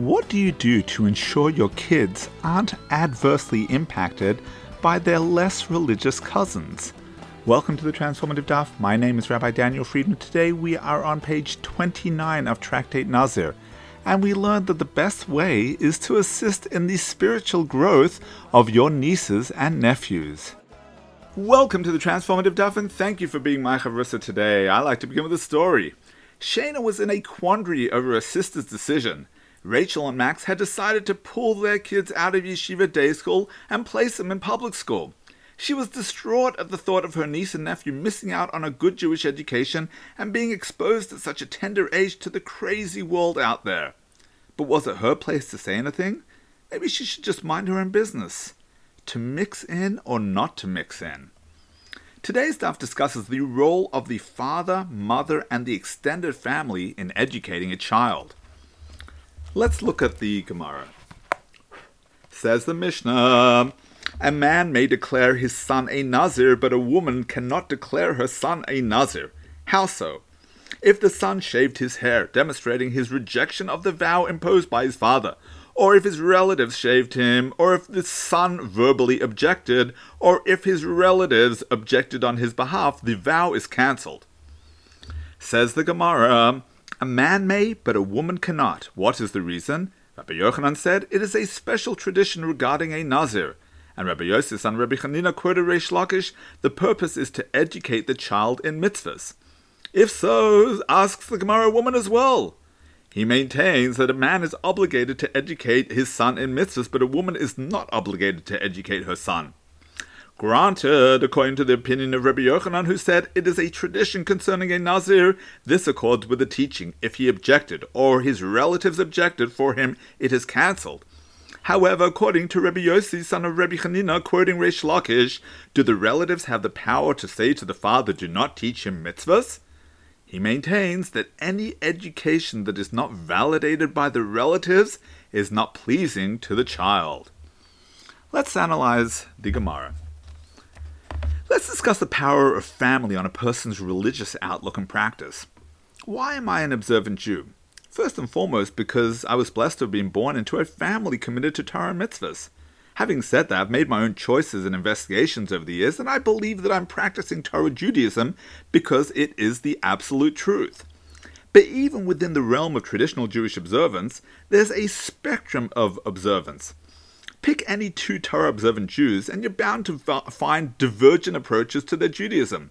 What do you do to ensure your kids aren't adversely impacted by their less religious cousins? Welcome to the Transformative Daf. My name is Rabbi Daniel Friedman. Today we are on page 29 of Tractate Nazir, and we learned that the best way is to assist in the spiritual growth of your nieces and nephews. Welcome to the Transformative Daf, and thank you for being my chavrusa today. I like to begin with a story. Shana was in a quandary over her sister's decision. Rachel and Max had decided to pull their kids out of yeshiva day school and place them in public school. She was distraught at the thought of her niece and nephew missing out on a good Jewish education and being exposed at such a tender age to the crazy world out there. But was it her place to say anything? Maybe she should just mind her own business. To mix in or not to mix in? Today's daf discusses the role of the father, mother, and the extended family in educating a child. Let's look at the Gemara. Says the Mishnah A man may declare his son a Nazir, but a woman cannot declare her son a Nazir. How so? If the son shaved his hair, demonstrating his rejection of the vow imposed by his father, or if his relatives shaved him, or if the son verbally objected, or if his relatives objected on his behalf, the vow is cancelled. Says the Gemara, a man may, but a woman cannot. What is the reason? Rabbi Yochanan said it is a special tradition regarding a Nazir. And Rabbi Yosef and Rabbi Chanina quoted Reish Lakish, the purpose is to educate the child in mitzvahs. If so, asks the Gemara woman as well. He maintains that a man is obligated to educate his son in mitzvahs, but a woman is not obligated to educate her son. Granted, according to the opinion of Rabbi Yochanan, who said it is a tradition concerning a Nazir, this accords with the teaching. If he objected, or his relatives objected for him, it is cancelled. However, according to Rabbi Yossi, son of Rabbi Chanina, quoting Reish Lakish, do the relatives have the power to say to the father, do not teach him mitzvahs? He maintains that any education that is not validated by the relatives is not pleasing to the child. Let's analyze the Gemara. Let's discuss the power of family on a person's religious outlook and practice. Why am I an observant Jew? First and foremost, because I was blessed to have been born into a family committed to Torah mitzvahs. Having said that, I've made my own choices and investigations over the years, and I believe that I'm practicing Torah Judaism because it is the absolute truth. But even within the realm of traditional Jewish observance, there's a spectrum of observance. Pick any two Torah observant Jews, and you're bound to find divergent approaches to their Judaism.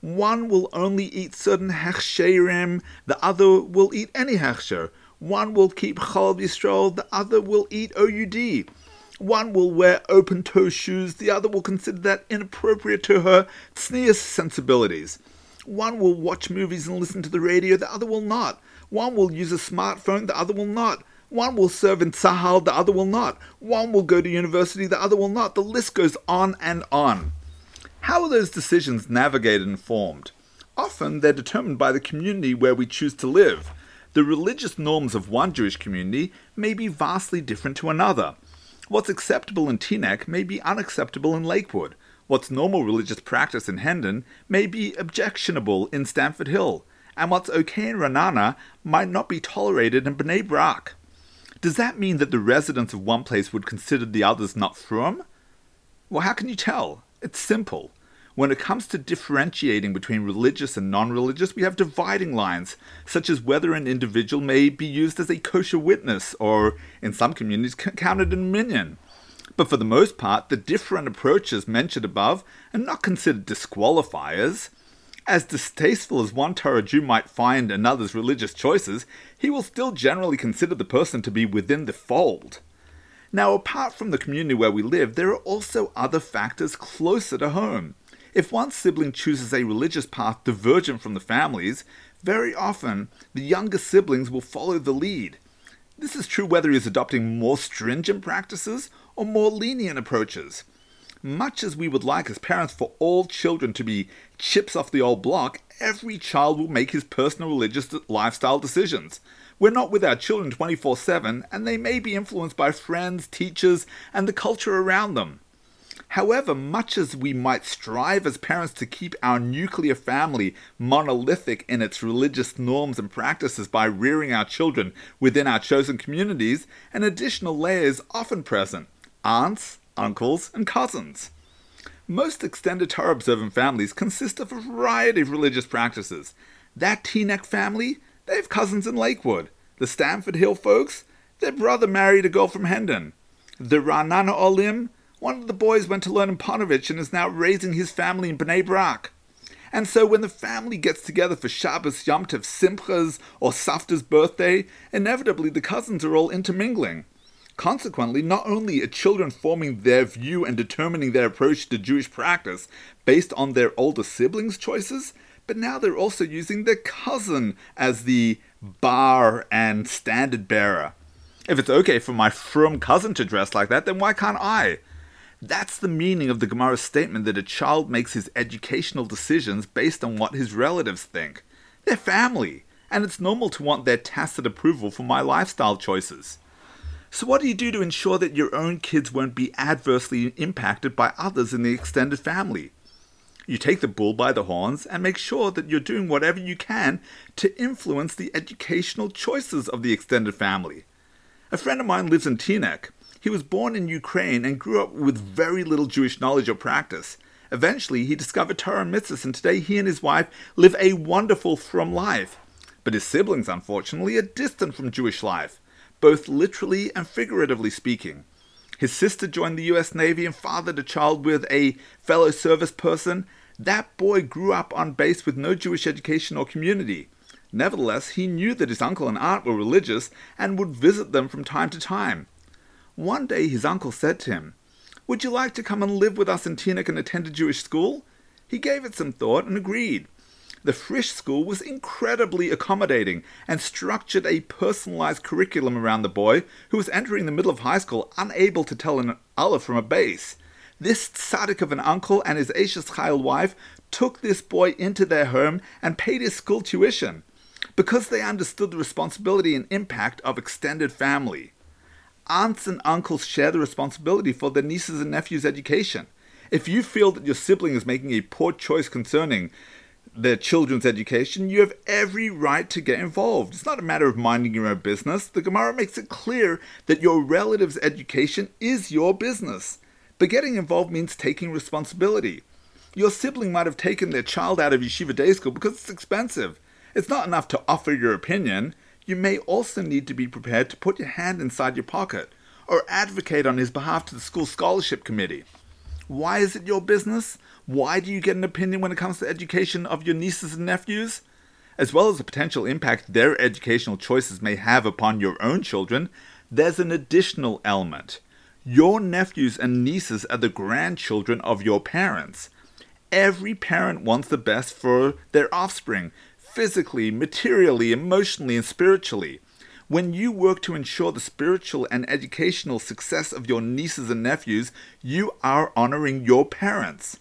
One will only eat certain hechsherim, the other will eat any hechsher. One will keep chol yisrael, the other will eat OUD. One will wear open toe shoes, the other will consider that inappropriate to her tznius sensibilities. One will watch movies and listen to the radio, the other will not. One will use a smartphone, the other will not. One will serve in Tzahal, the other will not. One will go to university, the other will not. The list goes on and on. How are those decisions navigated and formed? Often they're determined by the community where we choose to live. The religious norms of one Jewish community may be vastly different to another. What's acceptable in Teaneck may be unacceptable in Lakewood. What's normal religious practice in Hendon may be objectionable in Stamford Hill. And what's okay in Ra'anana might not be tolerated in Bnei Brak. Does that mean that the residents of one place would consider the others not frum? Well, how can you tell? It's simple. When it comes to differentiating between religious and non religious, we have dividing lines, such as whether an individual may be used as a kosher witness, or in some communities, counted in a minyan. But for the most part, the different approaches mentioned above are not considered disqualifiers. As distasteful as one Torah Jew might find another's religious choices, he will still generally consider the person to be within the fold. Now, apart from the community where we live, there are also other factors closer to home. If one sibling chooses a religious path divergent from the family's, very often the younger siblings will follow the lead. This is true whether he is adopting more stringent practices or more lenient approaches much as we would like as parents for all children to be chips off the old block, every child will make his personal religious lifestyle decisions. We're not with our children 24 7, and they may be influenced by friends, teachers, and the culture around them. However, much as we might strive as parents to keep our nuclear family monolithic in its religious norms and practices by rearing our children within our chosen communities, an additional layer is often present aunts, uncles, and cousins. Most extended Torah observant families consist of a variety of religious practices. That Teaneck family, they have cousins in Lakewood. The Stamford Hill folks, their brother married a girl from Hendon. The Ra'anana Olim, one of the boys went to learn in Ponevezh and is now raising his family in Bnei Brak. And so when the family gets together for Shabbos, Yom Tov, Simchas, or Safta's birthday, inevitably the cousins are all intermingling. Consequently, not only are children forming their view and determining their approach to Jewish practice based on their older siblings' choices, but now they're also using their cousin as the bar and standard bearer. If it's okay for my frum cousin to dress like that, then why can't I? That's the meaning of the Gemara's statement that a child makes his educational decisions based on what his relatives think. They're family, and it's normal to want their tacit approval for my lifestyle choices. So, what do you do to ensure that your own kids won't be adversely impacted by others in the extended family? You take the bull by the horns and make sure that you're doing whatever you can to influence the educational choices of the extended family. A friend of mine lives in Teaneck, he was born in Ukraine and grew up with very little Jewish knowledge or practice. Eventually, he discovered Torah mitzvahs, and today he and his wife live a wonderful frum life. But his siblings, unfortunately, are distant from Jewish life, both literally and figuratively speaking. His sister joined the US Navy and fathered a child with a fellow service person. That boy grew up on base with no Jewish education or community. Nevertheless, he knew that his uncle and aunt were religious and would visit them from time to time. One day his uncle said to him, Would you like to come and live with us in Teaneck and attend a Jewish school? He gave it some thought and agreed. The Frisch School was incredibly accommodating and structured a personalized curriculum around the boy who was entering the middle of high school unable to tell an Aleph from a Beis. This tzaddik of an uncle and his Eishes Chayil wife took this boy into their home and paid his school tuition because they understood the responsibility and impact of extended family aunts and uncles share the responsibility for their nieces and nephews' education. If you feel that your sibling is making a poor choice concerning their children's education, you have every right to get involved. It's not a matter of minding your own business. The Gemara makes it clear that your relative's education is your business. But getting involved means taking responsibility. Your sibling might have taken their child out of yeshiva day school because it's expensive. It's not enough to offer your opinion you may also need to be prepared to put your hand inside your pocket or advocate on his behalf to the school scholarship committee. Why is it your business? Why do you get an opinion when it comes to education of your nieces and nephews? As well as the potential impact their educational choices may have upon your own children, there's an additional element. Your nephews and nieces are the grandchildren of your parents. Every parent wants the best for their offspring, physically, materially, emotionally, and spiritually. When you work to ensure the spiritual and educational success of your nieces and nephews, you are honoring your parents.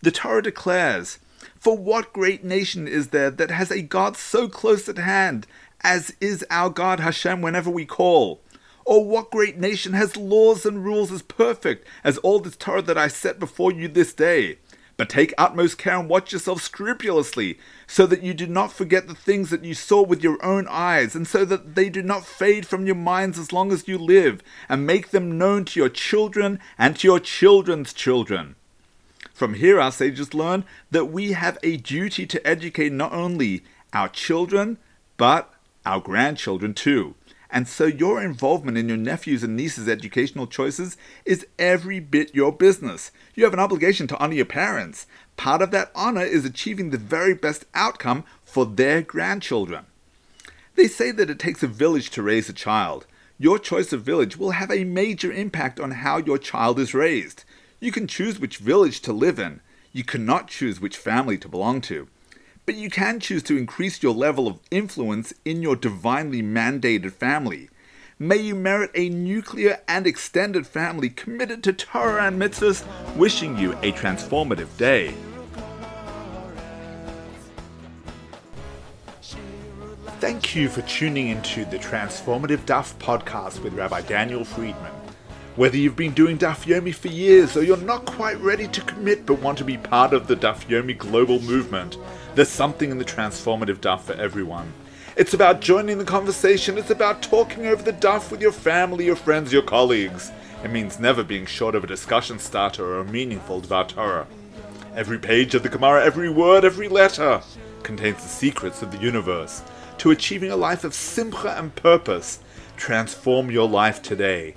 The Torah declares, For what great nation is there that has a God so close at hand, as is our God Hashem whenever we call? Or what great nation has laws and rules as perfect as all this Torah that I set before you this day? But take utmost care and watch yourself scrupulously, so that you do not forget the things that you saw with your own eyes, and so that they do not fade from your minds as long as you live, and make them known to your children and to your children's children. From here, our sages learn that we have a duty to educate not only our children, but our grandchildren too. And so your involvement in your nephew's and niece's educational choices is every bit your business. You have an obligation to honor your parents. Part of that honor is achieving the very best outcome for their grandchildren. They say that it takes a village to raise a child. Your choice of village will have a major impact on how your child is raised. You can choose which village to live in. You cannot choose which family to belong to but you can choose to increase your level of influence in your divinely mandated family. May you merit a nuclear and extended family committed to Torah and mitzvahs, wishing you a transformative day. Thank you for tuning into the Transformative Daf podcast with Rabbi Daniel Friedman. Whether you've been doing Daf Yomi for years or you're not quite ready to commit but want to be part of the Daf Yomi global movement, there's something in the transformative Daf for everyone. It's about joining the conversation, it's about talking over the Daf with your family, your friends, your colleagues. It means never being short of a discussion starter or a meaningful Dvar Torah. Every page of the Gemara, every word, every letter contains the secrets of the universe. To achieving a life of simcha and purpose, transform your life today.